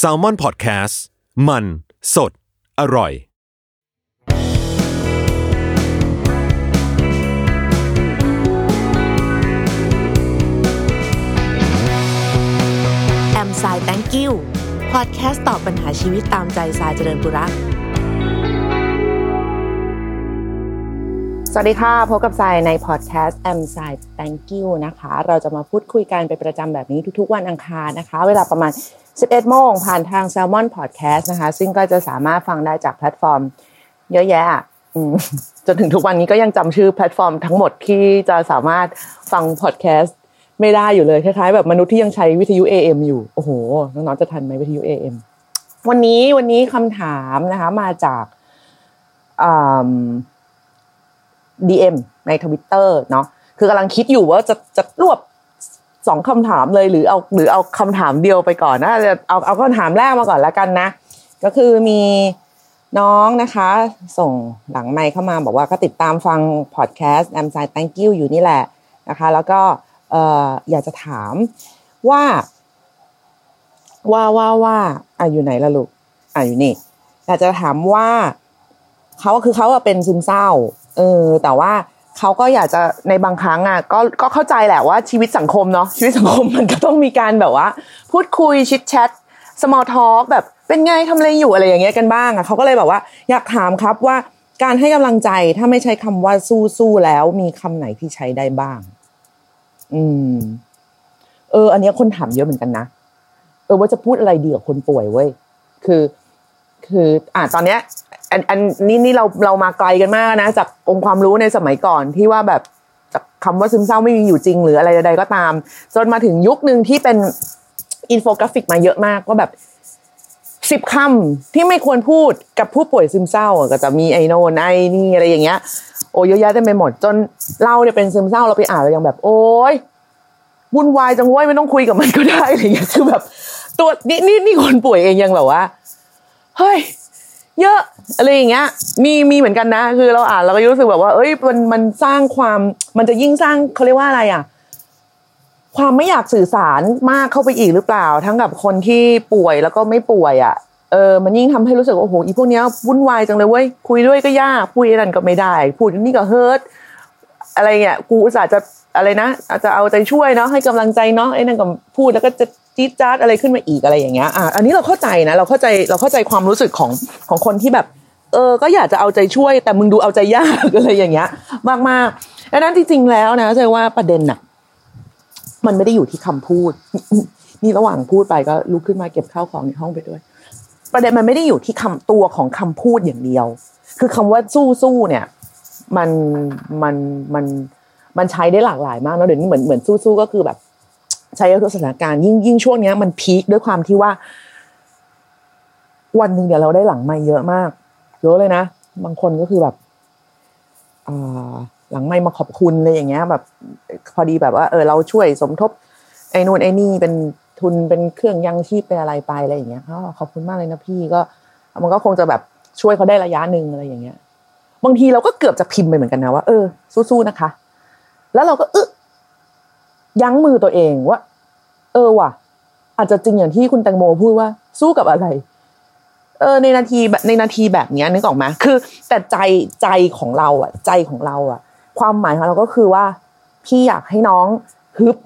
s a l ม o n PODCAST มัน สด อร่อย แอมไซแตงกิวพอดแคสต์ตอบปัญหาชีวิตตามใจสายเจริญบุรัก สวัสดีค่ะ พบกับทรายในพอดแคสต์ I'm ทราย thank you นะคะ เราจะมาพูดคุยกันเป็นประจำแบบนี้ทุกๆ วันอังคารนะคะ เวลาประมาณ 11 โมงผ่านทาง Salmon Podcast นะคะ ซึ่งก็จะสามารถฟังได้จากแพลตฟอร์ม เยอะแยะจนถึงทุกวันนี้ก็ยังจำชื่อแพลตฟอร์มทั้งหมดที่จะสามารถฟังพอดแคสต์ไม่ได้อยู่เลย คล้ายๆ แบบมนุษย์ที่ยังใช้วิทยุ AM อยู่ โอ้โห น้องๆ จะทันไหมวิทยุ AM วันนี้วันนี้คำถามนะคะมาจากอ่า DM ในทวิตเตอร์เนาะคือกำลังคิดอยู่ว่าจะจะรวบสองคำถามเลยหรือเอาหรือเอาคำถามเดียวไปก่อนนะเอาเอาคำถามแรกมาก่อนแล้วกันนะ ก็คือมีน้องนะคะ ส่งหลังไมค์เข้ามาบอกว่าก็ติดตามฟังพอดแคสต์แอมไซ thank you อยู่นี่แหละนะคะ แล้วก็เอ่ออยากจะถามว่า ว่าว่าว่าอะอยู่ไหนล่ะลูกอะอยู่นี่อยากจะถามว่าเขาคือเขาเป็นซึมเศร้า เออ แต่ว่าเขาก็อยากจะในบางครั้งอะก็ก็เข้าใจแหละว่าชีวิตสังคมเนาะชีวิตสังคมมันก็ต้องมีการแบบว่า พูดคุยชิดแชท small talk แบบเป็นไงทำอะไรอยู่อะไรอย่างเงี้ยกันบ้างอะเขาก็เลยแบบว่า อยากถามครับว่าการให้กำลังใจถ้าไม่ใช้คำว่าสู้สู้แล้วมีคำไหนที่ใช้ได้บ้าง อืม เออ อันนี้คนถามเยอะเหมือนกันนะเออว่าจะพูดอะไรดีกับคนป่วยเว้ยคือ คือ อ่าตอนเนี้ย อันอันนี้นี่เราเรามาไกลกันมากนะ จากองค์ความรู้ในสมัยก่อนที่ว่าแบบจากคำว่าซึมเศร้าไม่มีอยู่จริง หรืออะไรใดๆก็ตาม จนมาถึงยุคหนึ่งที่เป็นอินโฟกราฟิกมาเยอะมากว่าแบบสิบคำที่ไม่ควรพูดกับผู้ป่วยซึมเศร้า ก็จะมีไอโนนไอนี่อะไรอย่างเงี้ยโอ้เยอะแยะเต็มไปหมด จนเราเนี่ยเป็นซึมเศร้าเราไปอ่านเรายังแบบ โอ๊ยวุ่นวายจังเว้ยไม่ต้องคุยกับมันก็ได้อะไรเงี้ยคือแบบ ตัวนี่นี่นี่คนป่วยเองยังแบบว่าเฮ้ย เยอะอะไรอย่างเงี้ยมีมีเหมือนกันนะ คือเราอ่านเราก็รู้สึกแบบว่า เอ้ยมันมันสร้างความมันจะยิ่งสร้างเขาเรียกว่าอะไรอะความไม่อยากสื่อสารมากเข้าไปอีกหรือเปล่า ทั้งกับคนที่ป่วยแล้วก็ไม่ป่วยอะเออมันยิ่งทำให้รู้สึกว่าโอ้โหอีพวกเนี้ยวุ่นวายจังเลยเว้ยคุยด้วยก็ยากพูดนั่นก็ไม่ได้พูดนี่ก็เฮิร์ตอะไรเงี้ยกูอุตส่าห์จะอะไรนะอาจจะเอาใจช่วยเนาะให้กำลังใจเนาะไอ้นั่นก็พูดแล้วก็จะ จี๊ดจ๊าดอะไรขึ้นมาอีกอะไรอย่างเงี้ยอะอันนี้เราเข้าใจนะเราเข้าใจเราเข้าใจความรู้สึกของของคนที่แบบเออก็อยากจะเอาใจช่วย แต่มึงดูเอาใจยากอะไรอย่างเงี้ย มากมากดังนั้นจริงๆแล้วนะใช่ว่าประเด็นน่ะ มันไม่ได้อยู่ที่คำพูด นี่ระหว่างพูดไปก็ลุกขึ้นมาเก็บข้าวของในห้องไปด้วย ประเด็นมันไม่ได้อยู่ที่คำตัวของคำพูดอย่างเดียว คือคำว่าสู้สู้เนี่ย มันมันมันมันใช้ได้หลากหลายมากแล้วเดี๋ยวนี้เหมือนเหมือนสู้สู้ก็คือแบบ ใช้ทุกสถานการณ์ยิ่งยิ่งช่วงเนี้ยมันพีคด้วยความที่ว่า วันหนึ่งเดี๋ยวเราได้หลังไม่เยอะมากเยอะเลยนะบางคนก็คือแบบอหลังไม่มาขอบคุณอะไรอย่างเงี้ย แบบ พอดีแบบว่าเออเราช่วยสมทบ ไอ้นู่นไอ้นี่เป็นทุนเป็นเครื่องยังชีพเป็นอะไรไปอะไรอย่างเงี้ยอ๋อขอบคุณมากเลยนะพี่ก็ มันก็คงจะแบบช่วยเขาได้ระยะหนึ่งอะไรอย่างเงี้ย บางทีเราก็เกือบจะพิมพ์ไปเหมือนกันนะว่าเออสู้ๆนะคะ แล้วเราก็อึ ยั้งมือตัวเองว่า เออว่ะ อาจจะจริงอย่างที่คุณแตงโมพูดว่า สู้กับอะไร เออ ในนาทีในนาทีแบบนี้นึกออกไหมคือ แต่ใจใจของเรา อะ ใจของเรา อะ ความหมายของเราก็คือว่า พี่อยากให้น้องฮึบ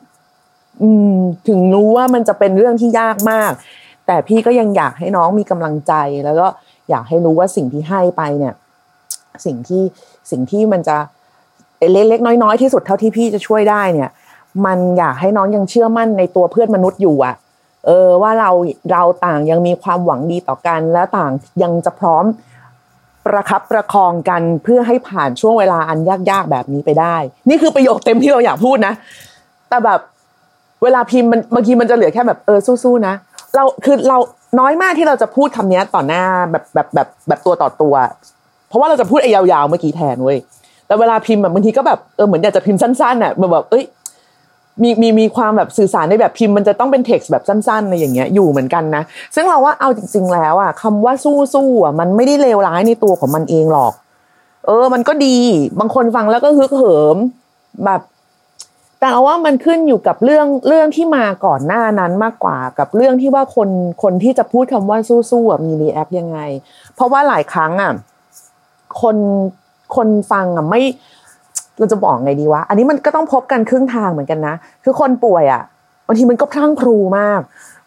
อืม ถึงรู้ว่ามันจะเป็นเรื่องที่ยากมาก แต่พี่ก็ยังอยากให้น้องมีกำลังใจ แล้วก็อยากให้รู้ว่าสิ่งที่ให้ไปเนี่ย สิ่งที่สิ่งที่มันจะเล็กๆน้อยๆที่สุดเท่าที่พี่จะช่วยได้เนี่ย มันอยากให้น้องยังเชื่อมั่นในตัวเพื่อนมนุษย์อยู่อะเออว่าเราเราต่างยังมีความหวังดีต่อกัน และต่างยังจะพร้อมประคับประคองกันเพื่อให้ผ่านช่วงเวลาอันยากๆแบบนี้ไปได้ นี่คือประโยคเต็มที่เราอยากพูดนะ แต่แบบเวลาพิมพ์มันบางทีมันจะเหลือแค่แบบเออสู้ๆนะ เราคือเราน้อยมากที่เราจะพูดคำนี้ต่อหน้าแบบแบบแบบแบบตัวต่อตัว เพราะว่าเราจะพูดไอ้ยาวๆเมื่อกี้แทนเว้ยแต่เวลาพิมพ์แบบบางทีก็แบบเออเหมือนอยากจะพิมพ์สั้นๆอะแบบแบบเอ้ย มีมีมีความแบบสื่อสารในแบบพิมพ์มันจะต้องเป็นเท็กซ์แบบสั้นๆอะไรอย่างเงี้ยอยู่เหมือนกันนะ ซึ่งเราว่าเอาจริง ๆ แล้วอะคำว่าสู้สู้อะมันไม่ได้เลวร้ายในตัวของมันเองหรอก เออ มันก็ดี บางคนฟังแล้วก็ฮึกเหิมแบบแต่เอาว่ามันขึ้นอยู่กับเรื่องเรื่องที่มาก่อนหน้านั้นมากกว่ากับเรื่องที่ว่าคนคนที่จะพูดคำว่าสู้ๆอะมีรีแอคยังไง เพราะว่าหลายครั้งอะคนคนฟังอะไม่ เราจะบอกไงดีวะ อันนี้มันก็ต้องพบกันครึ่งทางเหมือนกันนะ คือคนป่วยอะบางทีมันก็พลั่งพรูมาก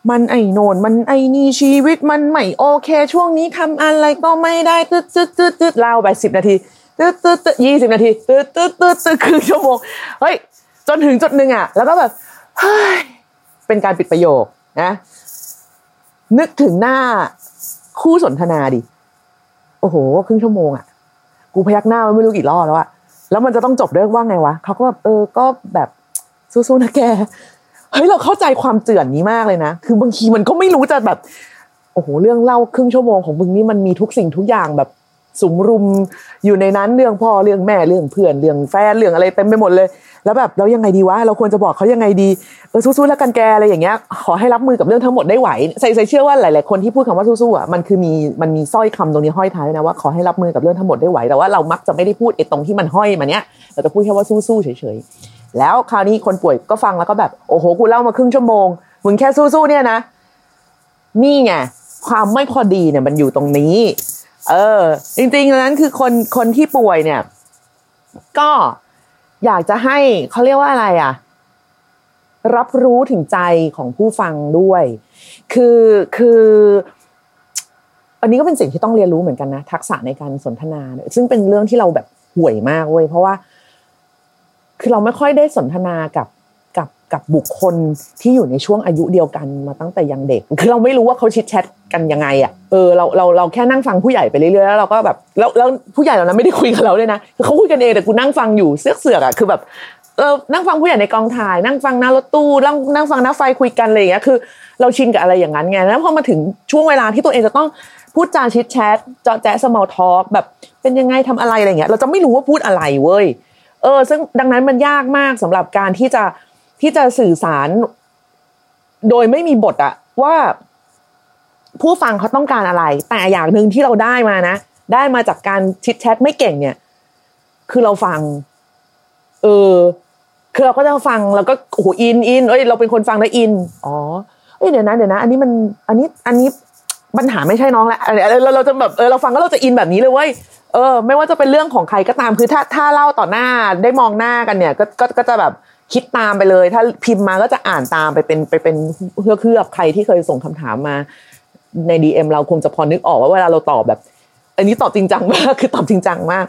มันไอโนนมันไอนี่ชีวิตมันไม่โอเค ช่วงนี้ทำอะไรก็ไม่ได้ตึ๊ดตึ๊ดตึ๊ดตึ๊ดเล่าไปสิบนาทีตึ๊ดตึ๊ดตึ๊ดยี่สิบนาทีตึ๊ดตึ๊ดตึ๊ดตึ๊ดครึ่งชั่วโมงเฮ้ยจนถึงจุดหนึ่งอะ แล้วก็แบบเฮ้ยเป็นการปิดประโยคนะนึกถึงหน้าคู่สนทนาดิโอ้โห ครึ่งชั่วโมงอะ กูพยักหน้าไม่รู้กี่รอบแล้วอะ แล้วมันจะต้องจบด้วยว่าไงวะเขาก็แบบเออก็แบบสู้ๆนะแกเฮ้ยเราเข้าใจความเจือนนี้มากเลยนะ คือบางทีมันก็ไม่รู้จะแบบโอ้โหเรื่องเล่าครึ่งชั่วโมงของมึงนี่มันมีทุกสิ่งทุกอย่างแบบสุมรุมอยู่ในนั้นเรื่องพ่อเรื่องแม่เรื่องเพื่อนเรื่องแฟนเรื่องอะไรเต็มไปหมดเลย แล้วแบบเรายังไงดีวะเราควรจะบอกเขายังไงดีเออสู้ๆแล้วกันแกอะไรอย่างเงี้ยขอให้รับมือกับเรื่องทั้งหมดได้ไหวใส่ใส่เชื่อว่าหลาย ๆ คนที่พูดคำว่าสู้ๆอะมันคือมีมันมีสร้อยคำตรงนี้ห้อยท้ายนะว่าขอให้รับมือกับเรื่องทั้งหมดได้ไหวแต่ว่าเรามักจะไม่ได้พูดไอ้ตรงที่มันห้อยมาเนี้ยเราจะพูดแค่ว่าสู้ๆเฉยๆแล้วคราวนี้คนป่วยก็ฟังแล้วก็แบบโอ้โหกูเล่ามาครึ่งชั่วโมงมึงแค่สู้ๆเนี่ยนะนี่ไงความไม่พอดีเนี่ยมันอยู่ตรงนี้ เออ จริงๆนั้นคือคนคนที่ป่วยเนี่ย ก็ อยากจะให้เขาเรียกว่าอะไรอะ รับรู้ถึงใจของผู้ฟังด้วย คือคืออันนี้ก็เป็นสิ่งที่ต้องเรียนรู้เหมือนกันนะ ทักษะในการสนทนาเนี่ยซึ่งเป็นเรื่องที่เราแบบห่วยมากเว้ยเพราะว่า คือเราไม่ค่อยได้สนทนากับกับกับบุคคลที่อยู่ในช่วงอายุเดียวกันมาตั้งแต่ยังเด็ก คือเราไม่รู้ว่าเขาชิดแชท กันยังไงอะเออเราเราเราแค่นั่งฟังผู้ใหญ่ไปเรื่อยๆแล้วเราก็แบบแล้วแล้วผู้ใหญ่เหล่านั้นไม่ได้คุยกับเราเลยนะคือเขาคุยกันเองแต่กูนั่งฟังอยู่เสือกเสือกอะคือแบบเออนั่งฟังผู้ใหญ่ในกองถ่าย นั่งฟังหน้ารถตู้นั่งนั่งฟังหน้าไฟคุยกันอะไรอย่างเงี้ยคือ เราชินกับอะไรอย่างนั้นไงแล้วพอมาถึงช่วงเวลาที่ตัวเองจะต้องพูดจาชิดแชทเจาะแจ๊สมอลทอล์กแบบเป็นยังไงทำอะไรอะไรเงี้ยเราจะไม่รู้ว่าพูดอะไรเว้ยเออ ซึ่งดังนั้นมันยากมากสำหรับการที่จะที่จะสื่อสาร โดยไม่มีบทอะว่า ผู้ฟังเขาต้องการอะไร แต่อย่างหนึ่งที่เราได้มานะ ได้มาจากการ chit chat ไม่เก่งเนี่ย คือเราฟัง เออ คือเราก็จะฟังแล้วก็โอ้โหอินอินเอ้ยเราเป็นคนฟังแล้วอิน อ๋อเอ้ยเดี๋ยวนะเดี๋ยวนะ อันนี้มัน อันนี้ อันนี้ปัญหาไม่ใช่น้องละเราเราจะแบบเออเราฟังก็เราจะอินแบบนี้เลยเว้ยเออ ไม่ว่าจะเป็นเรื่องของใครก็ตามคือถ้าถ้าเล่าต่อหน้าได้มองหน้ากันเนี่ย ก็ก็ก็จะแบบคิดตามไปเลย ถ้าพิมพ์มาก็จะอ่านตามไปเป็นไปเป็นเพื่อเพื่อใครที่เคยส่งคำถามมา ในดีเอ็มเราคงจะพอนึกออกว่าเวลาเราตอบแบบ อันนี้ตอบจริงจังมากคือตอบจริงจังมาก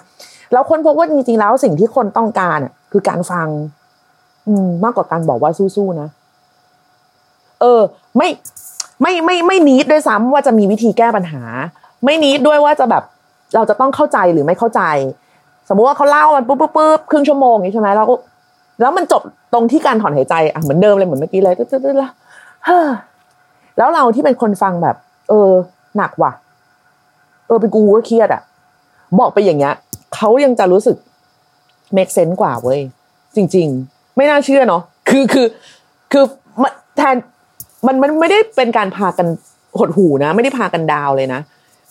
แล้วคนพบว่าจริงๆแล้วสิ่งที่คนต้องการอะ คือการฟัง อืมมากกว่าการบอกว่าสู้ๆนะเออ ไม่ไม่ไม่ไม่นิดด้วยซ้ำว่าจะมีวิธีแก้ปัญหา ไม่นิดด้วยว่าจะแบบเราจะต้องเข้าใจหรือไม่เข้าใจ สมมุติว่าเขาเล่ามันปุ๊บปุ๊บปุ๊บครึ่งชั่วโมงนี้ใช่ไหมแล้วก็แล้วมันจบตรงที่การถอนหายใจอะเหมือนเดิมเลยเหมือนเมื่อกี้เลยตึ๊ดตึ๊ดแล้วแล้วเราที่เป็นคนฟังแบบ เออ หนักว่ะ เออเป็นกูก็เครียดอะบอกไปอย่างเงี้ยเขายังจะรู้สึก make sense กว่าเว้ยจริง ๆ ไม่น่าเชื่อเนาะคือคือ คือแทนมันมันไม่ได้เป็นการพากันหดหูนะ ไม่ได้พากันดาวเลยนะ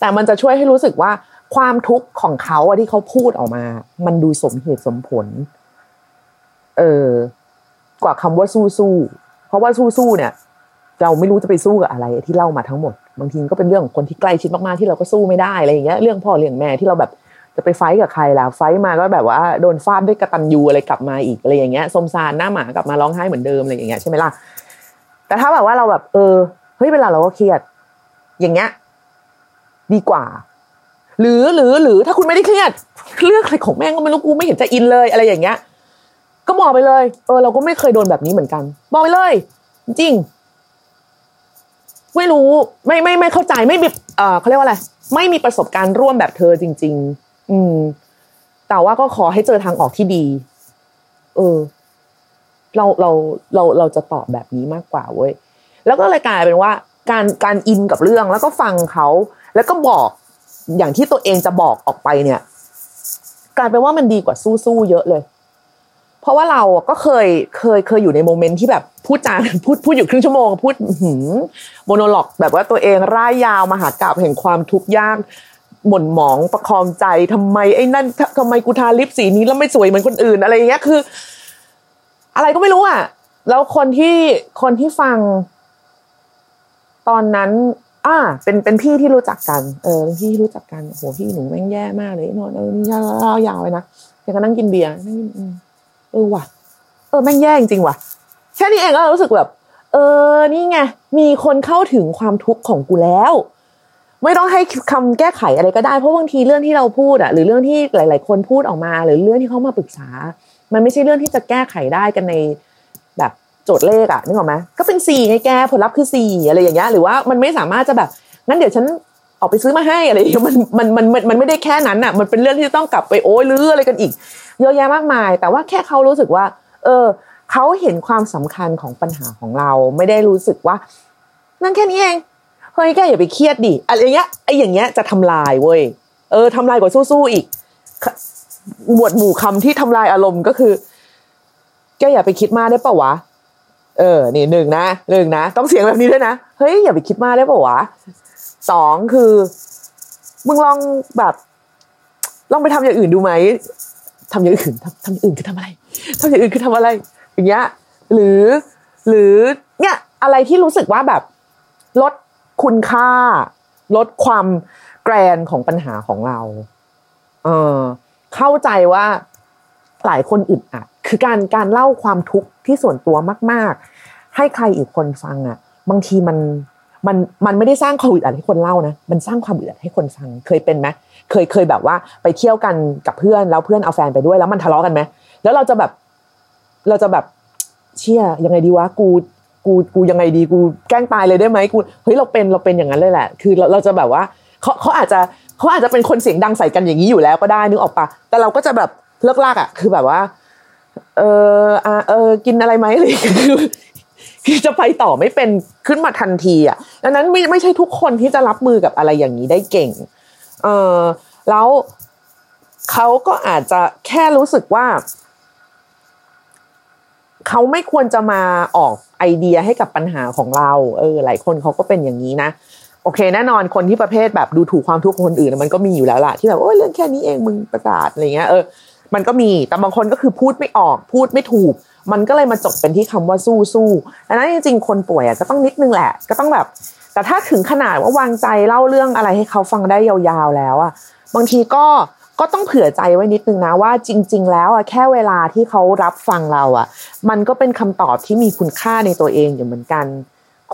แต่มันจะช่วยให้รู้สึกว่าความทุกข์ของเขาอะที่เขาพูดออกมา มันดูสมเหตุสมผล เออ กว่าคำว่าสู้สู้เพราะว่าสู้สู้เนี่ย เราไม่รู้จะไปสู้กับอะไรที่เล่ามาทั้งหมด บางทีก็เป็นเรื่องของคนที่ใกล้ชิดมากๆที่เราก็สู้ไม่ได้อะไรอย่างเงี้ยเรื่องพ่อเรื่องแม่ที่เราแบบจะไปไฟกับใครล่ะไฟมาก็แบบว่าโดนฟาดด้วยกระตันยูอะไรกลับมาอีกอะไรอย่างเงี้ยสมซานหน้าหมากลับมาร้องไห้เหมือนเดิมอะไรอย่างเงี้ยใช่ไหมล่ะแต่ถ้าแบบว่าเราแบบเออเฮ้ยเวลาเราก็เครียด อย่างเงี้ยดีกว่า หรือหรือหรือถ้าคุณไม่ได้เครียดเรื่องอะไรของแม่งก็ไม่รู้กูไม่เห็นจะอินเลยอะไรอย่างเงี้ย ก็บอกไปเลย เออ เราก็ไม่เคยโดนแบบนี้เหมือนกัน บอกไปเลย จริง ไม่รู้ไม่ไม่ไม่เข้าใจไม่มีเออเขาเรียกว่าอะไร ไม่มีประสบการณ์ร่วมแบบเธอจริง ๆ อืม แต่ว่าก็ขอให้เจอทางออกที่ดี เออ เราเราเราเราจะตอบแบบนี้มากกว่าเว้ยแล้วก็เลยกลายเป็นว่า การการอินกับเรื่องแล้วก็ฟังเขาแล้วก็บอกอย่างที่ตัวเองจะบอกออกไปเนี่ย กลายเป็นว่ามันดีกว่าสู้ๆเยอะเลย เพราะว่าเราก็เคยเคยเคยอยู่ใน moment ที่แบบพูดจาพูดพูดอยู่ครึ่งชั่วโมง พูดหืม monologue แบบว่าตัวเองร่ายยาวมหากาพย์แห่งความทุกข์ยากหม่นหมองประคองใจทำไมไอ้นั่นทำไมกูทาลิปสีนี้แล้วไม่สวยเหมือนคนอื่นอะไรอย่างเงี้ยคือ อะไรก็ไม่รู้อะแล้วคนที่คนที่ฟัง ตอนนั้น อ่า เป็นเป็นพี่ที่รู้จักกัน เออพี่รู้จักกันโหพี่หนูแม่งแย่มากเลยนอนเอานี่ยาวเลยนะแกก็นั่งกินเบียร์นั่งกินอืม เออว่ะ เออแม่งแย่จริงว่ะแค่นี้เองก็รู้สึกแบบ เออนี่ไงมีคนเข้าถึงความทุกข์ของกูแล้ว ไม่ต้องให้คำแก้ไขอะไรก็ได้เพราะบางทีเรื่องที่เราพูดอะหรือเรื่องที่หลาย ๆ คนพูดออกมา หรือเรื่องที่เขามาปรึกษา มันไม่ใช่เรื่องที่จะแก้ไขได้กันในแบบโจทย์เลขอะนึกออกไหมก็เป็นสี่ไงแกผลลัพธ์คือสี่อะไรอย่างเงี้ยหรือว่ามันไม่สามารถจะแบบงั้นเดี๋ยวฉันออกไปซื้อมาให้อะไรอย่างเงี้ยมันมันมันมันไม่ได้แค่นั้นอะมันเป็นเรื่องที่ต้องกลับไปโอ้ยลืออะไรกันอีก เยอะแยะมากมาย แต่ว่าแค่เขารู้สึกว่า เออเขาเห็นความสำคัญของปัญหาของเราไม่ได้รู้สึกว่า นั่นแค่นี้เองเฮ้ยแกอย่าไปเครียดดิอะไรเงี้ยไอ้อย่างเงี้ยจะทำลายเว้ยเออทำลายกว่าสู้ๆอีกหมวดหมู่คำที่ทำลายอารมณ์ก็คือแกอย่าไปคิดมากได้ปะวะ เออ นี่หนึ่งนะหนึ่งนะ ต้องเสียงแบบนี้ด้วยนะ เฮ้ยอย่าไปคิดมากได้ปะวะสองคือ มึงลองแบบ ลองไปทำอย่างอื่นดูไหม ทำอย่างอื่นทำทำอย่างอื่นคือทำอะไรทำอย่างอื่นคือทำอะไร อย่างเงี้ยหรือ หรือเนี่ยอะไรที่รู้สึกว่าแบบลดคุณค่า ลดความแกรนของปัญหาของเรา เออเข้าใจว่าหลายคนอึดอัดคือการการเล่าความทุกข์ที่ส่วนตัวมาก ๆ ให้ใครอีกคนฟังอะ บางทีมัน มันมันไม่ได้สร้างความอึดอัดให้คนเล่านะ มันสร้างความอึดอัดให้คนฟัง เคยเป็นไหมเคยเคยแบบว่าไปเที่ยวกันกับเพื่อนแล้วเพื่อนเอาแฟนไปด้วยแล้วมันทะเลาะกันไหมแล้วเราจะแบบเราจะแบบเชี่ยยังไงดีวะกูกูกูยังไงดีกูแกล้งตายเลยได้ไหมกูเฮ้ยเราเป็นเราเป็นอย่างนั้นเลยแหละ คือเราเราจะแบบว่าเขาเขาอาจจะเขาอาจจะเป็นคนเสียงดังใส่กันอย่างนี้อยู่แล้วก็ได้นึกออกปะแต่เราก็จะแบบเลิกลากอะ คือแบบว่า เอออ่าเออกินอะไรไหมเลยคือ คือจะไปต่อไม่เป็นขึ้นมาทันทีอะดังนั้นไม่ไม่ใช่ทุกคนที่จะรับมือกับอะไรอย่างนี้ได้เก่งเออแล้วเขาก็อาจจะแค่รู้สึกว่าเขาไม่ควรจะมาออกไอเดียให้กับปัญหาของเราเออหลายคนเขาก็เป็นอย่างนี้นะโอเคแน่นอนคนที่ประเภทแบบดูถูกความทุกข์ของคนอื่น มันก็มีอยู่แล้วล่ะที่แบบโอ้ยเรื่องแค่นี้เองมึงประสาทอะไรเงี้ยเออมันก็มีแต่บางคนก็คือพูดไม่ออกพูดไม่ถูก มันก็เลยมาจบเป็นที่คำว่าสู้สู้ดังนั้นจริงๆคนป่วยอะก็ต้องนิดนึงแหละ ก็ต้องแบบ แต่ถ้าถึงขนาดว่าวางใจเล่าเรื่องอะไรให้เขาฟังได้ยาวๆแล้วอะบางทีก็ก็ต้องเผื่อใจไว้นิดนึงนะว่าจริง ๆ แล้วอะแค่เวลาที่เขารับฟังเราอะ มันก็เป็นคำตอบที่มีคุณค่าในตัวเองอยู่เหมือนกัน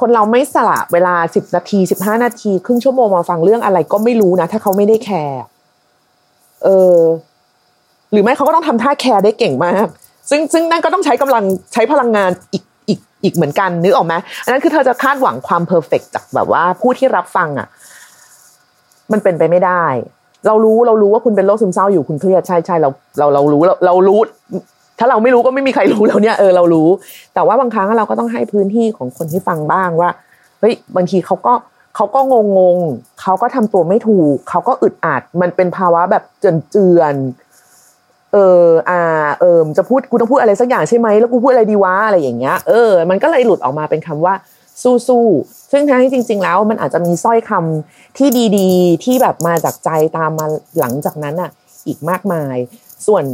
คนเราไม่สละเวลาสิบนาทีสิบห้านาทีครึ่งชั่วโมงมาฟังเรื่องอะไรก็ไม่รู้นะถ้าเขาไม่ได้แคร์เออหรือไม่เขาก็ต้องทำท่าแคร์ได้เก่งมาก ซึ่งซึ่งนั่นก็ต้องใช้กำลังใช้พลังงานอีกอีกอีกเหมือนกันนึกออกไหมอันนั้นคือเธอจะคาดหวังความเพอร์เฟกจากแบบว่าผู้ที่รับฟังอะ มันเป็นไปไม่ได้ เรารู้เรารู้ว่าคุณเป็นโรคซึมเศร้าอยู่คุณเครียดใช่ใช่เราเราเรารู้เราเรารู้ ถ้าเราไม่รู้ก็ไม่มีใครรู้แล้วเนี่ยเออเรารู้ แต่ว่าบางครั้งเราก็ต้องให้พื้นที่ของคนที่ฟังบ้างว่าเฮ้ยบางทีเขาก็เขาก็งงงเขาก็ทำตัวไม่ถูกเขาก็อึดอัดมันเป็นภาวะแบบเจือนเจือน เอออ่าเออจะพูดกูต้องพูดอะไรสักอย่างใช่ไหมแล้วกูพูดอะไรดีวะอะไรอย่างเงี้ยเออมันก็เลยหลุดออกมาเป็นคำว่าสู้ๆซึ่งทั้งที่จริง ๆ แล้วมันอาจจะมีสร้อยคำที่ดีๆ ที่แบบมาจากใจตามมาหลังจากนั้นอะ อีกมากมาย ส่วน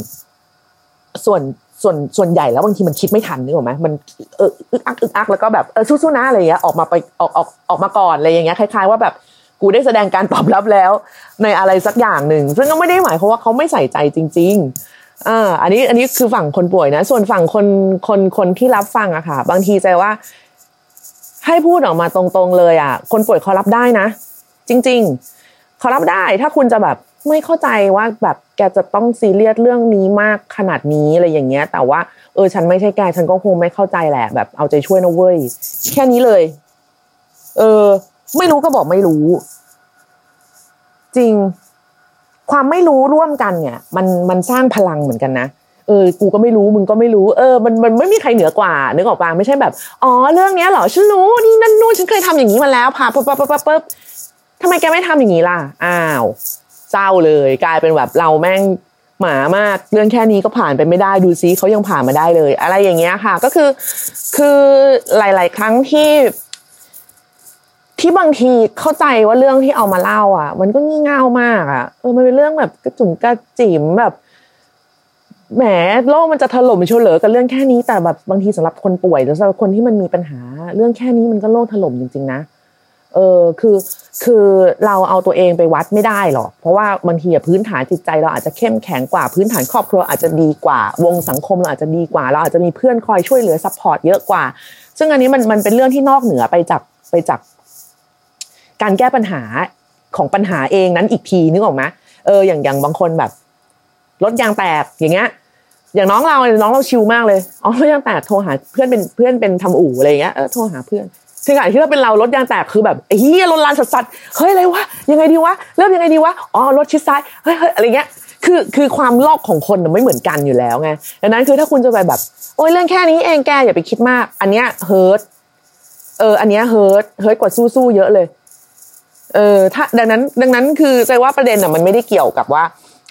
ส่วนส่วนส่วนใหญ่แล้วบางทีมันคิดไม่ทันนึกออกไหมมันเอออึกอักอึกอักแล้วก็แบบเออสู้ๆนะอะไรอย่างเงี้ยออกมาไปออกออกออกมาก่อนอะไรอย่างเงี้ยคล้ายๆว่าแบบ กูได้แสดงการตอบรับแล้ว ในอะไรสักอย่างหนึ่ง ซึ่งก็ไม่ได้หมายความว่าเขาไม่ใส่ใจจริง ๆอ่าอันนี้อันนี้คือฝั่งคนป่วยนะ ส่วนฝั่งคนคนคนที่รับฟังอะค่ะ บางทีใจว่า ให้พูดออกมาตรงๆเลยอะคนป่วยเขารับได้นะ จริง ๆเขารับได้ถ้าคุณจะแบบไม่เข้าใจว่าแบบแกจะต้องซีเรียสเรื่องนี้มากขนาดนี้อะไรอย่างเงี้ย แต่ว่าเออฉันไม่ใช่แกฉันก็คงไม่เข้าใจแหละ แบบเอาใจช่วยนะเว้ยแค่นี้เลย เออ ไม่รู้ก็บอกไม่รู้ จริง ความไม่รู้ร่วมกันเนี่ย มันมันสร้างพลังเหมือนกันนะเออ กูก็ไม่รู้ มึงก็ไม่รู้ เออ มันมันไม่มีใครเหนือกว่า นึกออกปะไม่ใช่แบบ อ๋อ เรื่องเนี้ยเหรอ ฉันรู้ นี่นั่นนู่น ฉันเคยทำอย่างนี้มาแล้ว พาปุ๊บปุ๊บปุ๊บปุ๊บทำไมแกไม่ทำอย่างนี้ล่ะ อ้าว เศร้าเลย กลายเป็นแบบเราแม่งหมามาก เรื่องแค่นี้ก็ผ่านไปไม่ได้ ดูซิเขายังผ่านมาได้เลย อะไรอย่างเงี้ยค่ะ ก็คือ คือหลาย ๆ ครั้งที่ ที่บางทีเข้าใจว่าเรื่องที่เอามาเล่า อะ มันก็งี่เง่ามากอะเออมันเป็นเรื่องแบบกระจุ๋มกระจิ๋มแบบแหมโลกมันจะถล่มเฉลอกับเรื่องแค่นี้แต่แบบบางทีสำหรับคนป่วยหรือสำหรับคนที่มันมีปัญหา เรื่องแค่นี้มันก็โลกถล่มจริง ๆ นะเออคือคือเราเอาตัวเองไปวัดไม่ได้หรอก เพราะว่าบางทีพื้นฐานจิตใจเราอาจจะเข้มแข็งกว่าพื้นฐานครอบครัวอาจจะดีกว่า วงสังคมเราอาจจะดีกว่า เราอาจจะมีเพื่อนคอยช่วยเหลือ support เยอะกว่า ซึ่งอันนี้มันมันเป็นเรื่องที่นอกเหนือไปจากไปจาก การแก้ปัญหาของปัญหาเองนั้นอีกทีนึกออกไหมเอออย่างอย่างบางคนแบบรถยางแตกอย่างเงี้ยอย่างน้องเราน้องเรา chill มากเลยอ๋อรถยางแตกโทรหาเพื่อนเป็นเพื่อนเป็นทำอู่อะไรเงี้ยเออโทรหาเพื่อนถึงขนาดที่เราเป็นเรารถยางแตกคือแบบเหี้ยรถลานสัสๆเฮ้ยอะไรวะยังไงดีวะเริ่มยังไงดีวะอ๋อรถชิดซ้ายเฮ้ยเฮ้ยอะไรเงี้ยคือคือความโลกของคนไม่เหมือนกันอยู่แล้วไงดังนั้นคือถ้าคุณจะไปแบบ โอ้ยเรื่องแค่นี้เองแกอย่าไปคิดมาก อันเนี้ย hurt เอออันเนี้ย hurt hurt กว่าสู้ๆเยอะเลย เออถ้าดังนั้น ดังนั้นคือใจว่าประเด็นอะมันไม่ได้เกี่ยวกับว่า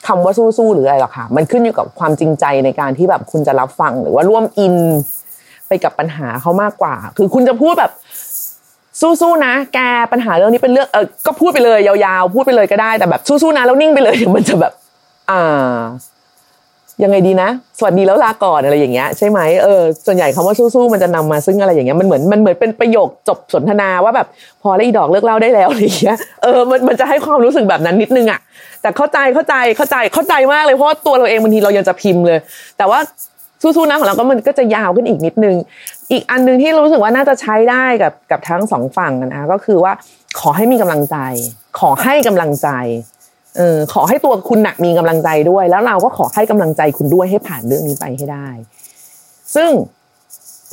คำว่าสู้ๆหรืออะไรหรอกค่ะ มันขึ้นอยู่กับความจริงใจในการที่แบบคุณจะรับฟังหรือว่าร่วม inไปกับปัญหาเขามากกว่า คือคุณจะพูดแบบสู้ๆนะ แกปัญหาเรื่องนี้เป็นเรื่องเออก็พูดไปเลยยาวๆ พูดไปเลยก็ได้แต่แบบสู้ๆนะแล้วนิ่งไปเลยเดี๋ยวมันจะแบบ อ่า ยังไงดีนะ สวัสดีแล้วลาก่อนอะไรอย่างเงี้ยใช่ไหมเออส่วนใหญ่คำว่าสู้ๆมันจะนำมาซึ่งอะไรอย่างเงี้ยมันเหมือนมันเหมือนเป็นประโยคจบสนทนาว่าแบบ พอแล้วอีดอกเลิกเล่าได้แล้วอะไรอย่างเงี้ยเออมันมันจะให้ความรู้สึกแบบนั้นนิดนึงอะแต่เข้าใจเข้าใจเข้าใจเข้าใจมากเลยเพราะาตัวเราเองบางทีเรายังจะพิมพ์เลย แต่ว่าสู้ๆนะของเราก็มันก็จะยาวขึ้นอีกนิดนึง อีกอันนึงที่รู้สึกว่าน่าจะใช้ได้กับกับทั้งสองฝั่งนะก็คือว่าขอให้มีกำลังใจ ขอให้กำลังใจ เออขอให้ตัวคุณหนักมีกำลังใจด้วย แล้วเราก็ขอให้กำลังใจคุณด้วยให้ผ่านเรื่องนี้ไปให้ได้ ซึ่ง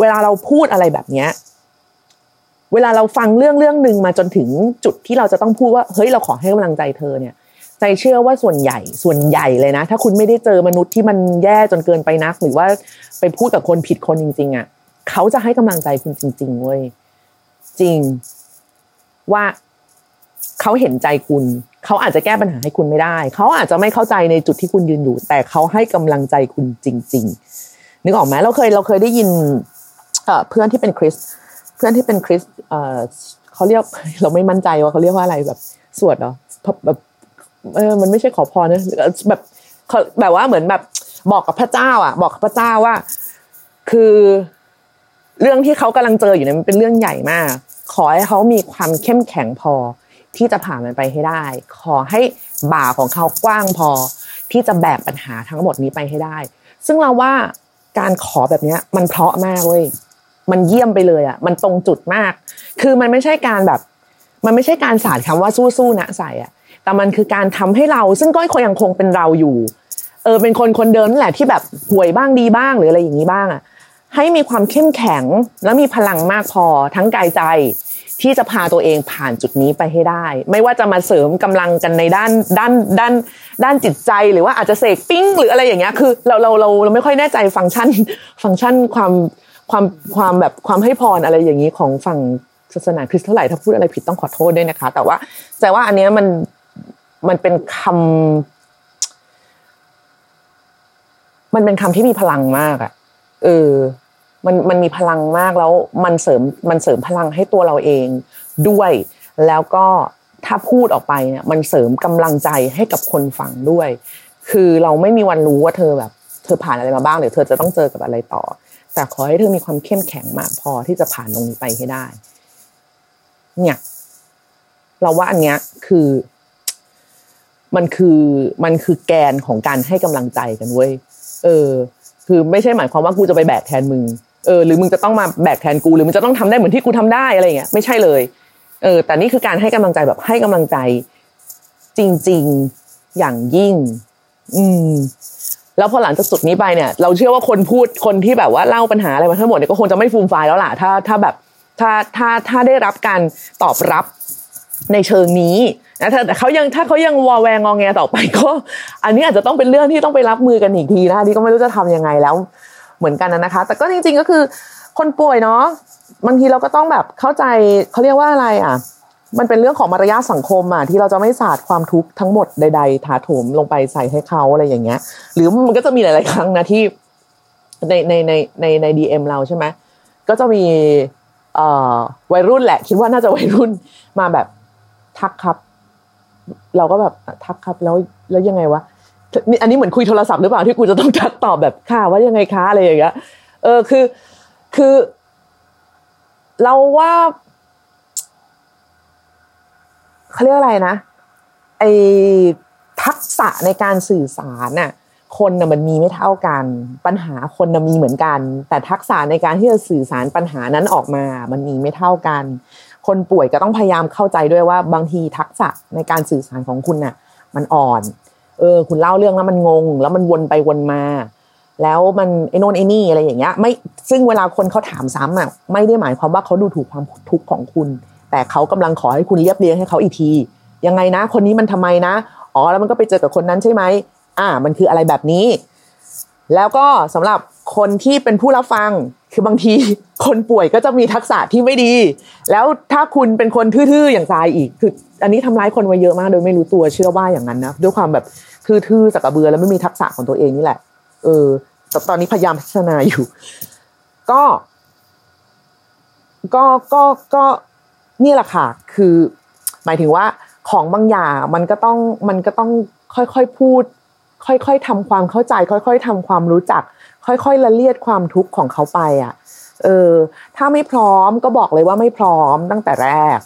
เวลาเราพูดอะไรแบบเนี้ยเวลาเราฟังเรื่องเรื่องหนึ่งมาจนถึงจุดที่เราจะต้องพูดว่าเฮ้ยเราขอให้กำลังใจเธอเนี่ยใจเชื่อว่าส่วนใหญ่ส่วนใหญ่เลยนะ ถ้าคุณไม่ได้เจอมนุษย์ที่มันแย่จนเกินไปนัก หรือว่าไปพูดกับคนผิดคนจริง ๆอะเขาจะให้กำลังใจคุณจริง ๆเว้ยจริง ว่าเขาเห็นใจคุณ เขาอาจจะแก้ปัญหาให้คุณไม่ได้ เขาอาจจะไม่เข้าใจในจุดที่คุณยืนอยู่ แต่เขาให้กำลังใจคุณจริง ๆ นึกออกไหมเราเคยเราเคยได้ยินเพื่อนที่เป็นคริสเพื่อนที่เป็นคริสเขาเรียกเราไม่มั่นใจว่าเขาเรียกว่าอะไรแบบสวดเหรอแบบเออมันไม่ใช่ขอพรนะแบบเขาแบบว่าเหมือนแบบบอกกับพระเจ้า อะ บอกกับพระเจ้าว่า คือเรื่องที่เขากำลังเจออยู่เนี่ยมันเป็นเรื่องใหญ่มาก ขอให้เขามีความเข้มแข็งพอ ที่จะผ่านมันไปให้ได้ ขอให้บ่าของเขากว้างพอ ที่จะแบกปัญหาทั้งหมดนี้ไปให้ได้ ซึ่งเราว่าการขอแบบนี้มันเพราะมากเว้ยมันเยี่ยมไปเลยอะมันตรงจุดมาก คือมันไม่ใช่การแบบ มันไม่ใช่การสาดคำว่าสู้ๆนะใส่อะแต่มันคือการทำให้เรา ซึ่งก็ยังคงเป็นเราอยู่เออเป็นคนคนเดิมนั่นแหละที่แบบห่วยบ้างดีบ้างหรืออะไรอย่างนี้บ้างอะให้มีความเข้มแข็ง และมีพลังมากพอทั้งกายใจ ที่จะพาตัวเองผ่านจุดนี้ไปให้ได้ ไม่ว่าจะมาเสริมกำลังกันในด้านด้านด้าน ด้านจิตใจหรือว่าอาจจะเสกปิ้งหรืออะไรอย่างเงี้ยคือเราเราเราเราไม่ค่อยแน่ใจฟังก์ชัน ฟังก์ชันความความความแบบความให้พรอะไรอย่างนี้ของฝั่งศาสนาคริสต์เท่าไหร่ถ้าพูดอะไรผิดต้องขอโทษด้วยนะคะ แต่ว่าแต่ว่าอันเนี้ยมันมันเป็นคำมันเป็นคำที่มีพลังมากอะเออ มันมันมีพลังมากแล้วมันเสริมมันเสริมพลังให้ตัวเราเองด้วย แล้วก็ถ้าพูดออกไปเนี่ยมันเสริมกำลังใจให้กับคนฟังด้วย คือเราไม่มีวันรู้ว่าเธอแบบ เธอผ่านอะไรมาบ้างหรือเธอจะต้องเจอกับอะไรต่อ แต่ขอให้เธอมีความเข้มแข็งมากพอที่จะผ่านตรงนี้ไปให้ได้ เนี่ย เราว่าอันเนี้ยคือ มันคือมันคือแกนของการให้กำลังใจกันเว้ยเออ คือไม่ใช่หมายความว่ากูจะไปแบกแทนมึง เออหรือมึงจะต้องมาแบกแทนกูหรือมึงจะต้องทำได้เหมือนที่กูทำได้อะไรเงี้ยไม่ใช่เลยเออแต่นี่คือการให้กำลังใจแบบให้กำลังใจ จริง ๆอย่างยิ่ง อืมแล้วพอหลังจากจุดนี้ไปเนี่ย เราเชื่อว่าคนพูดคนที่แบบว่าเล่าปัญหาอะไรมาทั้งหมดเนี่ยก็คงจะไม่ฟูมฟายแล้วล่ะถ้าถ้าแบบถ้าถ้าถ้าได้รับการตอบรับในเชิงนี้นะแต่เขายังถ้าเขายังวอแวงงองแงต่อไปก็ อันนี้อาจจะต้องเป็นเรื่องที่ต้องไปรับมือกันอีกทีนะนี่ก็ไม่รู้จะทํำยังไงแล้ว เหมือนกันนะคะ แต่ก็จริง ๆ ก็คือคนป่วยเนาะบางทีเราก็ต้องแบบเข้าใจเขาเรียกว่าอะไรอะ มันเป็นเรื่องของมารยาทสังคมอะที่เราจะไม่สาดความทุกข์ทั้งหมดใด ๆ ถาโถมลงไปใส่ให้เขาอะไรอย่างเงี้ย หรือมันก็จะมีหลาย ๆ ครั้งนะที่ในในในในในดีเอ็มเราใช่ไหมก็จะมีเอ่อวัยรุ่นแหละ คิดว่าน่าจะวัยรุ่นมาแบบทักครับ เราก็แบบทักครับแล้วแล้วยังไงวะ อันนี้เหมือนคุยโทรศัพท์หรือเปล่าที่กูจะต้องทักตอบแบบค่ะว่ายังไงคะอะไรอย่างเงี้ยเออคือคือ เราว่าเขาเรียกอะไรนะไอทักษะในการสื่อสารน่ะคนน่ะมันมีไม่เท่ากัน ปัญหาคนน่ะมีเหมือนกัน แต่ทักษะในการที่จะสื่อสารปัญหานั้นออกมา มันมีไม่เท่ากัน คนป่วยก็ต้องพยายามเข้าใจด้วยว่าบางทีทักษะในการสื่อสารของคุณน่ะ มันอ่อน เออ คุณเล่าเรื่องแล้วมันงง แล้วมันวนไปวนมา แล้วมันไอ้โนนไอ้นี่อะไรอย่างเงี้ย ไม่ซึ่งเวลาคนเขาถามซ้ำอะไม่ได้หมายความว่าเขาดูถูกความทุกข์ของคุณ แต่เขากำลังขอให้คุณเรียบเรียงให้เขาอีกทียังไงนะ คนนี้มันทำไมนะอ๋อแล้วมันก็ไปเจอกับคนนั้นใช่ไหมอ่า มันคืออะไรแบบนี้ แล้วก็สำหรับคนที่เป็นผู้รับฟังคือบางทีคนป่วยก็จะมีทักษะที่ไม่ดี แล้วถ้าคุณเป็นคนทื่อๆอย่างทรายอีก คือ อันนี้ทำร้ายคนไว้เยอะมาก โดยไม่รู้ตัวเชื่อว่าอย่างนั้นนะด้วยความแบบ ทื่อๆสักกระเบือแล้วไม่มีทักษะของตัวเองนี่แหละ เออแต่ตอนนี้พยายามพัฒนาอยู่ ก็ ก็ก็ก็นี่แหละค่ะ คือ หมายถึงว่าของบางอย่างมันก็ต้องมันก็ต้องค่อยๆพูด ค่อยๆทำความเข้าใจ ค่อย ๆทำความรู้จัก ค่อยๆละเลียดความทุกข์ของเขาไป อะ เออ ถ้าไม่พร้อมก็บอกเลยว่าไม่พร้อมตั้งแต่แรก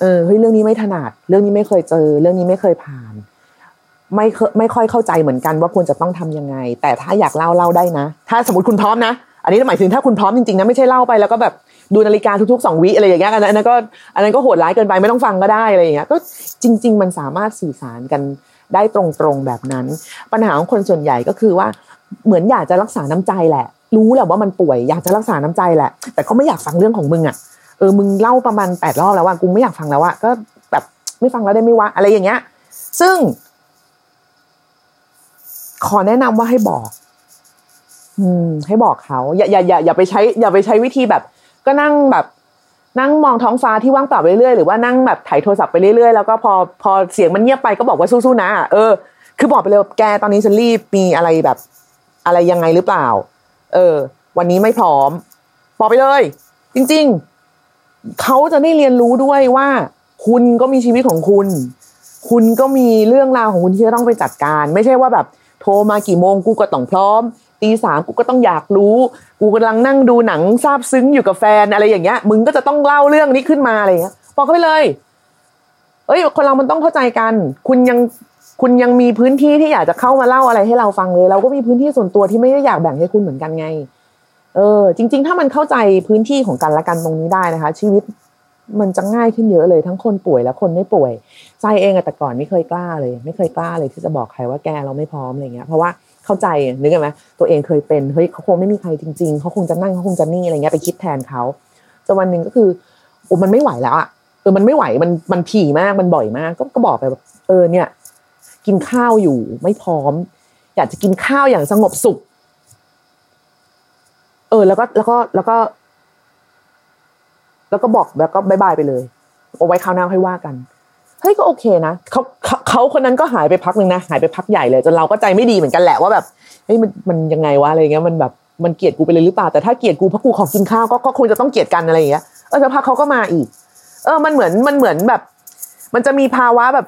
เออเฮ้ยเรื่องนี้ไม่ถนัด เรื่องนี้ไม่เคยเจอ เรื่องนี้ไม่เคยผ่าน ไม่ไม่ค่อยเข้าใจเหมือนกันว่าควรจะต้องทำยังไง แต่ถ้าอยากเล่าเล่าได้นะ ถ้าสมมติคุณพร้อมนะ อันนี้หมายถึงถ้าคุณพร้อมจริงๆนะไม่ใช่เล่าไปแล้วก็แบบดูนาฬิกาทุกๆสองวิอะไรอย่างเงี้ยอันนั้นก็อันนั้นก็โหดร้ายเกินไปไม่ต้องฟังก็ได้อะไรอย่างเงี้ยก็จริง ๆ มันสามารถสื่อสารกันได้ตรงๆแบบนั้น ปัญหาของคนส่วนใหญ่ก็คือว่าเหมือนอยากจะรักษาน้ำใจแหละ รู้แหละว่ามันป่วยอยากจะรักษาน้ำใจแหละ แต่ก็ไม่อยากฟังเรื่องของมึงอะเออมึงเล่าประมาณแปดรอบแล้วว่ากูไม่อยากฟังแล้วอะก็แบบไม่ฟังแล้วได้ไม่วะอะไรอย่างเงี้ย ซึ่ง ขอแนะนำว่าให้บอก อืม ให้บอกเขา อย่าอย่าอย่าอย่าไปใช้ อย่าไปใช้วิธีแบบ ก็นั่งแบบ นั่งมองท้องฟ้าที่ว่างเปล่าไปเรื่อยหรือว่านั่งแบบถ่ายโทรศัพท์ไปเรื่อยแล้วก็พอพอเสียงมันเงียบไปก็บอกว่าสู้ๆนะเออคือบอกไปเลยแกตอนนี้ฉันรีบมีอะไรแบบ อะไรยังไงหรือเปล่า เออ วันนี้ไม่พร้อมบอกไปเลย จริง ๆเขาจะได้เรียนรู้ด้วยว่า คุณก็มีชีวิตของคุณ คุณก็มีเรื่องราวของคุณที่จะต้องไปจัดการ ไม่ใช่ว่าแบบ โทรมากี่โมงกูก็ต้องพร้อมตีสามกูก็ต้องอยากรู้ กูกำลังนั่งดูหนังซาบซึ้งอยู่กับแฟนอะไรอย่างเงี้ย มึงก็จะต้องเล่าเรื่องนี้ขึ้นมาอะไรเงี้ยบอกเขาไปเลย เอ้ย คนเรามันต้องเข้าใจกัน คุณยังคุณยังมีพื้นที่ที่อยากจะเข้ามาเล่าอะไรให้เราฟังเลย เราก็มีพื้นที่ส่วนตัวที่ไม่ได้อยากแบ่งให้คุณเหมือนกันไง เออ จริง ๆ ถ้ามันเข้าใจพื้นที่ของกันและกันตรงนี้ได้นะคะ ชีวิต มันจะง่ายขึ้นเยอะเลยทั้งคนป่วยและคนไม่ป่วยใจเองอะแต่ก่อนไม่เคยกล้าเลย ไม่เคยกล้าเลยที่จะบอกใครว่าแกเราไม่พร้อมอะไรเงี้ยเพราะว่าเข้าใจนึกไหมตัวเองเคยเป็นเฮ้ยเขาคงไม่มีใครจริง ๆเขาคงจะนั่งเขาคงจะนี่อะไรเงี้ยไปคิดแทนเขาจนวันหนึ่งก็คือโอ้มันไม่ไหวแล้วอะเออมันไม่ไหวมันมันผีมากมันบ่อยมาก ก็ก็บอกไปแบบเออเนี่ย กินข้าวอยู่ไม่พร้อม อยากจะกินข้าวอย่างสงบสุข เออ แล้วก็แล้วก็แล้วก็ แล้วก็บอกแล้วก็บายบายไปเลยเอาไว้คราวหน้าค่อยว่ากันเฮ้ยก็โอเคนะเขาเขาเขาคนนั้นก็หายไปพักหนึ่งนะหายไปพักใหญ่เลยจนเราก็ใจไม่ดีเหมือนกันแหละว่าแบบเฮ้ยมันมันยังไงวะอะไรเงี้ยมันแบบมันเกลียดกูไปเลยหรือเปล่าแต่ถ้าเกลียดกูเพราะกูขอกินข้าวก็ก็คงจะต้องเกลียดกันอะไรอย่างเงี้ยเออสักพักเขาก็มาอีก เออมันเหมือนมันเหมือนแบบ มันจะมีภาวะแบบ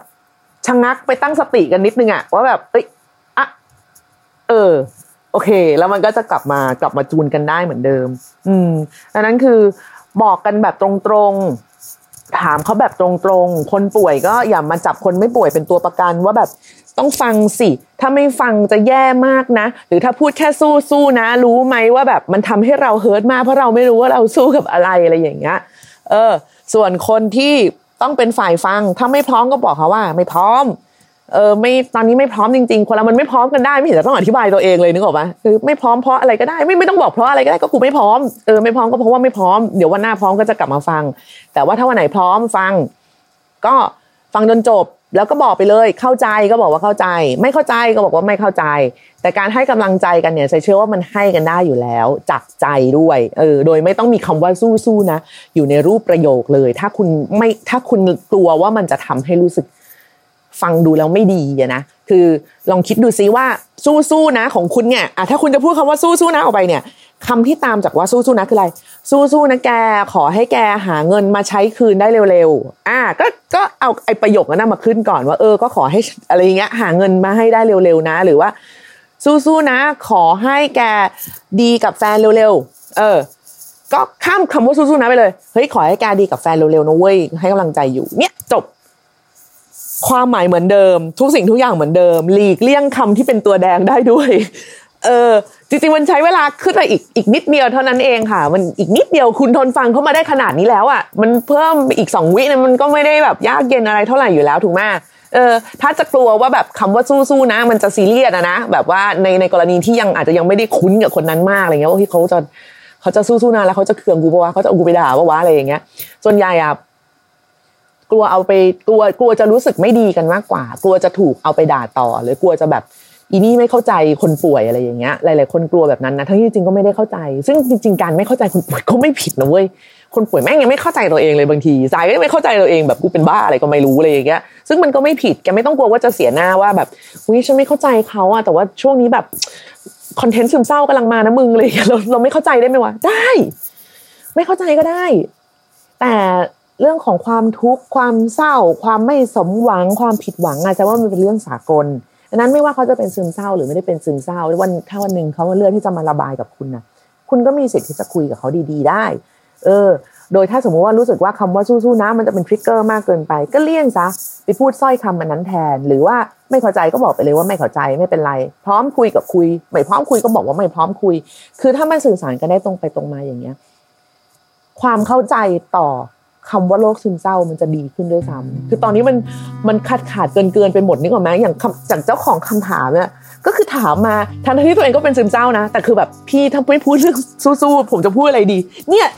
ชะงักไปตั้งสติกันนิดนึงอะว่าแบบเอ้ยอะเออ โอเค แล้วมันก็จะกลับมากลับมาจูนกันได้เหมือนเดิม อืมดังนั้นคือ บอกกันแบบตรงๆ ถามเขาแบบตรงๆ คนป่วยก็อย่ามาจับคนไม่ป่วยเป็นตัวประกันว่าแบบต้องฟังสิ ถ้าไม่ฟังจะแย่มากนะ หรือถ้าพูดแค่สู้สู้นะ รู้ไหมว่าแบบมันทำให้เราเฮิร์ตมากเพราะเราไม่รู้ว่าเราสู้กับอะไรอะไรอย่างเงี้ย เออ ส่วนคนที่ต้องเป็นฝ่ายฟัง ถ้าไม่พร้อมก็บอกเขาว่า ไม่พร้อม เออไม่ตอนนี้ไม่พร้อมจริงๆ คนเรามันไม่พร้อมกันได้ไม่เห็นจะต้องอธิบายตัวเองเลยนึกออกปะคือไม่พร้อมเพราะอะไรก็ได้ไม่ไม่ต้องบอกเพราะอะไรก็ได้ก็กูไม่พร้อมเออไม่พร้อมก็เพราะว่าไม่พร้อมเดี๋ยววันหน้าพร้อมก็จะกลับมาฟัง แต่ว่าถ้าวันไหนพร้อมฟัง ก็ฟังจนจบแล้วก็บอกไปเลยเข้าใจก็บอกว่าเข้าใจ ไม่เข้าใจก็บอกว่าไม่เข้าใจ แต่การให้กำลังใจกันเนี่ยใจเชื่อว่ามันให้กันได้อยู่แล้วจากใจด้วยเออโดยไม่ต้องมีคำว่าสู้ๆนะ อยู่ในรูปประโยคเลย ถ้าคุณไม่ถ้าคุณกลัวว่ามันจะทำให้รู้สึก ฟังดูแล้วไม่ดีอะนะคือลองคิดดูซิว่าสู้ๆนะของคุณเนี่ยอะถ้าคุณจะพูดคำว่าสู้ๆนะออกไปเนี่ยคำที่ตามจากว่าสู้ๆนะคืออะไร สู้ๆนะแกขอให้แกหาเงินมาใช้คืนได้เร็วๆอะก็ก็เอาไอ้ประโยคนั้นมาขึ้นก่อนว่าเออก็ขอให้อะไรอย่างเงี้ยหาเงินมาให้ได้เร็วๆนะ หรือว่า สู้ๆนะ ขอให้แกดีกับแฟนเร็วๆเออ ก็ข้ามคำว่าสู้ๆนะไปเลยเฮ้ยขอให้แกดีกับแฟนเร็วๆนะเว้ยให้กำลังใจอยู่เนี่ยจบ ความหมายเหมือนเดิม ทุกสิ่งทุกอย่างเหมือนเดิม หลีกเลี่ยงคำที่เป็นตัวแดงได้ด้วย เออ จริงๆมันใช้เวลาขึ้นไปอีกอีกนิดเดียวเท่านั้นเองค่ะ มันอีกนิดเดียวคุณทนฟังเข้ามาได้ขนาดนี้แล้วอะ มันเพิ่มอีกสองวินะมันก็ไม่ได้แบบยากเย็นอะไรเท่าไหร่อยู่แล้วถูกไหมเออถ้าจะกลัวว่าแบบคำว่าสู้ๆนะ มันจะซีเรียสอะนะแบบว่าในในกรณีที่ยังอาจจะยังไม่ได้คุ้นกับคนนั้นมากอะไรเงี้ยว่าที่เขาจะเขาจะสู้ๆนะแล้วเขาจะเคืองกูปะวะเขาจะเอากูไปด่าปะวะอะไรอย่างเงี้ย ส่วนใหญ่อะ กลัวเอาไปกลัวกลัวจะรู้สึกไม่ดีกันมากกว่า กลัวจะถูกเอาไปด่าต่อ หรือกลัวจะแบบอีนี่ไม่เข้าใจคนป่วยอะไรอย่างเงี้ยหลาย ๆ คนกลัวแบบนั้นนะทั้งที่จริงก็ไม่ได้เข้าใจ ซึ่งจริง ๆ การไม่เข้าใจคนป่วยก็ไม่ผิดนะเว้ยคนป่วยแม่งยังไม่เข้าใจตัวเองเลยบางทีสายก็ไม่เข้าใจตัวเองแบบกูเป็นบ้าอะไรก็ไม่รู้อะไรอย่างเงี้ยซึ่งมันก็ไม่ผิดแกไม่ต้องกลัวว่าจะเสียหน้าว่าแบบอุ้ยฉันไม่เข้าใจเขาอะแต่ว่าช่วงนี้แบบคอนเทนต์ซึมเศร้ากำลังมานะมึงเงี้ยเราเราไม่เข้าใจได้ไหมวะได้ ไม่เข้าใจก็ได้ แต่ เรื่องของความทุกข์ความเศร้า ความไม่สมหวังความผิดหวังอาจจะว่ามันเป็นเรื่องสากลดังนั้นไม่ว่าเขาจะเป็นซึมเศร้าหรือไม่ได้เป็นซึมเศร้าวันถ้าวันหนึ่งเขาเลือกที่จะมาระบายกับคุณนะคุณก็มีสิทธิ์ที่จะคุยกับเขาดี ๆ ได้ เออ โดยถ้าสมมุติว่ารู้สึกว่าคำว่าสู้ๆนะมันจะเป็นทริกเกอร์มากเกินไป ก็เลี่ยงซะไปพูดสร้อยคำมันนั้นแทน หรือว่าไม่เข้าใจก็บอกไปเลยว่าไม่เข้าใจไม่เป็นไร พร้อมคุยกับคุย ไม่พร้อมคุยก็บอกว่าไม่พร้อมคุย คือถ้ามันสื่อสารกันได้ตรงไปตรงมาอย่างเงี้ย ความเข้าใจต่อ คำว่าโรคซึมเศร้ามันจะดีขึ้นด้วยซ้ำคือตอนนี้มันมันขาดขาดเกินเกินไปหมดนี่ก่อนไหมอย่างคำจากเจ้าของคำถามเนี่ยก็คือถามมาทั้งที่ตัวเองก็เป็นซึมเศร้านะ แต่คือแบบพี่ถ้าไม่พูดเรื่องสู้ๆผมจะพูดอะไรดี เนี่ย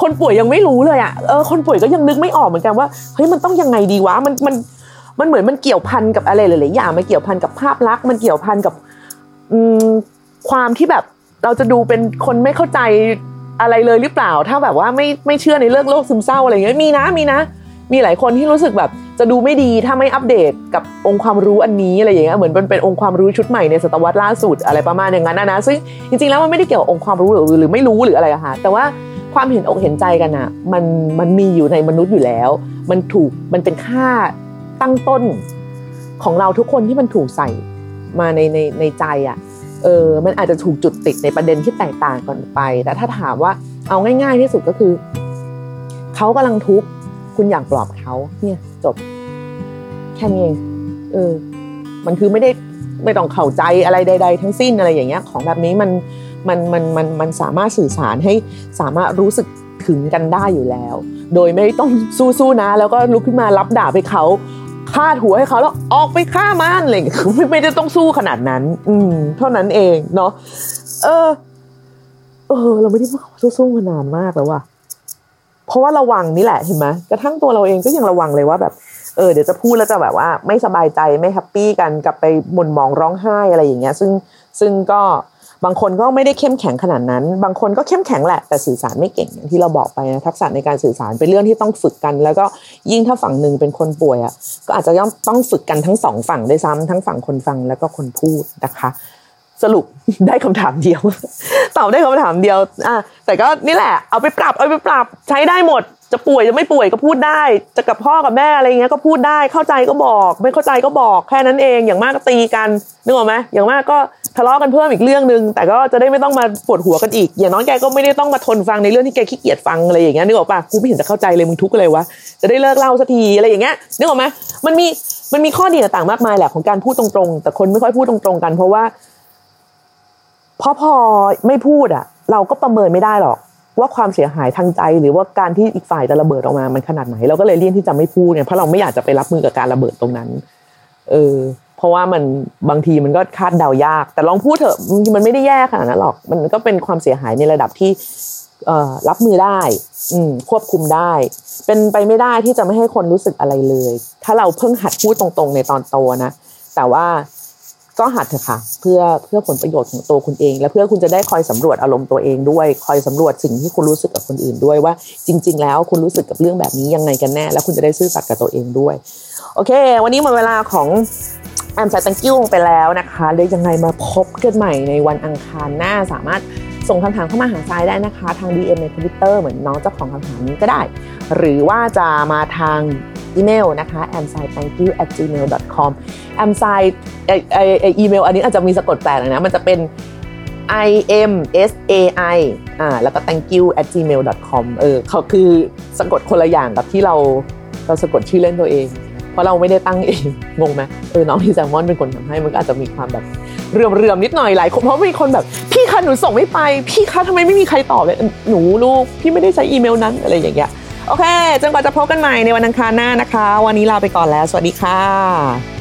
คนป่วยยังไม่รู้เลยอะเออคนป่วยก็ยังนึกไม่ออกเหมือนกันว่าเฮ้ยมันต้องยังไงดีวะมันมันมันเหมือนมันเกี่ยวพันกับอะไรหลายๆอย่างมันเกี่ยวพันกับภาพลักษณ์มันเกี่ยวพันกับอืมความที่แบบเราจะดูเป็นคนไม่เข้าใจ อะไรเลยหรือเปล่า ถ้าแบบว่าไม่ไม่เชื่อในเรื่องโรคซึมเศร้าอะไรเงี้ยมีนะมีนะ มีหลายคนที่รู้สึกแบบ จะดูไม่ดีถ้าไม่อัปเดตกับองค์ความรู้อันนี้อะไรอย่างเงี้ยเหมือนเป็นเป็นองค์ความรู้ชุดใหม่ในศตวรรษล่าสุดอะไรประมาณอย่างนั้นนะนะซึ่งจริงๆแล้วมันไม่ได้เกี่ยวกับองค์ความรู้หรือหรือไม่รู้หรืออะไรอะค่ะแต่ว่าความเห็นอกเห็นใจกันอะมันมันมีอยู่ในมนุษย์อยู่แล้ว มันถูกมันเป็นค่าตั้งต้นของเราทุกคนที่มันถูกใส่มาในในในใจอะ เออมันอาจจะถูกจุดติดในประเด็นที่แตกต่างกันไป แต่ถ้าถามว่าเอาง่าย ๆ ที่สุดก็คือเขากำลังทุกข์คุณอยากปลอบเขาเนี่ยจบ แค่นี้เองเออ มันคือไม่ได้ไม่ต้องเข้าใจอะไรใด ๆ ทั้งสิ้นอะไรอย่างเงี้ย ของแบบนี้มันมันมันมันมันสามารถสื่อสารให้สามารถรู้สึกถึงกันได้อยู่แล้ว โดยไม่ต้องสู้ๆนะ แล้วก็ลุกขึ้นมารับด่าไปเขา คาดหัวให้เขาแล้วออกไปฆ่ามันอะไรอย่างเงี้ยไม่ไม่ได้ต้องสู้ขนาดนั้น อืม เท่านั้นเองเนาะเออ เออ เราไม่ได้พูดคำว่าสู้ๆมานานมากแล้วว่ะเพราะว่าระวังนี่แหละเห็นไหมกระทั่งตัวเราเองก็ยังระวังเลยว่าแบบเออเดี๋ยวจะพูดแล้วจะแบบว่า ไม่สบายใจไม่แฮปปี้กันกลับไปหม่นมองร้องไห้อะไรอย่างเงี้ย ซึ่งซึ่งก็ บางคนก็ไม่ได้เข้มแข็งขนาดนั้น บางคนก็เข้มแข็งแหละแต่สื่อสารไม่เก่งอย่างที่เราบอกไปนะทักษะในการสื่อสารเป็นเรื่องที่ต้องฝึกกัน แล้วก็ยิ่งถ้าฝั่งหนึ่งเป็นคนป่วยอะก็อาจจะต้องต้องฝึกกันทั้งสองฝั่งด้วยซ้ำทั้งฝั่งคนฟังแล้วก็คนพูดนะคะสรุปได้คำถามเดียว ตอบได้คำถามเดียวอะแต่ก็นี่แหละ เอาไปปรับเอาไปปรับใช้ได้หมด จะป่วยจะไม่ป่วยก็พูดได้ จะกับพ่อกับแม่อะไรเงี้ยก็พูดได้เข้าใจก็บอก ไม่เข้าใจก็บอกแค่นั้นเองอย่างมากก็ตีกันนึกออกไหมอย่างมากก็ ทะเลาะกันเพิ่มอีกเรื่องหนึ่งแต่ก็จะได้ไม่ต้องมาปวดหัวกันอีก อย่างน้อยแกก็ไม่ได้ต้องมาทนฟังในเรื่องที่แกขี้เกียจฟังอะไรอย่างเงี้ยนึกออกปะกูไม่เห็นจะเข้าใจเลยมึงทุกข์อะไรวะจะได้เลิกเล่าสักทีอะไรอย่างเงี้ยนึกออกไหมมันมีมันมีข้อดีต่างๆมากมายแหละของการพูดตรงๆ แต่คนไม่ค่อยพูดตรงๆกัน เพราะว่าพราะพอไม่พูดอะ เราก็ประเมินไม่ได้หรอก ว่าความเสียหายทางใจ หรือว่าการที่อีกฝ่ายจะระเบิดออกมามันขนาดไหนเราก็เลยเลี่ยงที่จะไม่พูดเนี่ยเพราะเราไม่อยากจะไปรับมือกับการระเบิดตรงนั้น เออ เพราะว่ามันบางทีมันก็คาดเดายาก แต่ลองพูดเถอะมันไม่ได้แย่ขนาดนั้นหรอก มันก็เป็นความเสียหายในระดับที่เออรับมือได้อืควบคุมได้ เป็นไปไม่ได้ที่จะไม่ให้คนรู้สึกอะไรเลย ถ้าเราเพิ่งหัดพูดตรงๆ ในตอนโตนะ แต่ว่าก็หัดเถอะค่ะ เพื่อเพื่อผลประโยชน์ของตัวคุณเอง และเพื่อคุณจะได้คอยสำรวจอารมณ์ตัวเองด้วย คอยสำรวจสิ่งที่คุณรู้สึกกับคนอื่นด้วยว่า จริง ๆ แล้วคุณรู้สึกกับเรื่องแบบนี้ยังไงกันแน่ แล้วคุณจะได้ซื่อสัตย์กับตัวเองด้วย โอเค วันนี้หมดเวลาของ แอมไซตังกิ้วไปแล้วนะคะเดี๋ยวยังไงมาพบกันใหม่ในวันอังคารหน้าสามารถส่งคำถามเข้ามาหาทรายได้นะคะ ทาง DM ในทวิตเตอร์เหมือนน้องเจ้าของคำถามนี้ก็ได้ หรือว่าจะมาทางอีเมลนะคะ a m s i t h a n k y o u at gmail com a m s i ไอไอไออีเมลอันนี้อาจจะมีสะกดแปลกหน่อยนะ มันจะเป็น i m s a i อ่าแล้วก็ thank you at gmail com เออเขาคือสะกดคนละอย่างกับที่เราเราสะกดชื่อเล่นตัวเอง เพราะเราไม่ได้ตั้งเองงงไหมเออน้องที่แซลมอนเป็นคนทำให้มันก็อาจจะมีความแบบเรื่อมเรื่มนิดหน่อยหลายคนเพราะมีคนแบบพี่คะหนูส่งไม่ไป พี่คะทำไมไม่มีใครตอบเลยหนูลูกพี่ไม่ได้ใช้อีเมลนั้นอะไรอย่างเงี้ยโอเคจนกว่าจะพบกันใหม่ในวันอังคารหน้านะคะ วันนี้ลาไปก่อนแล้ว สวัสดีค่ะ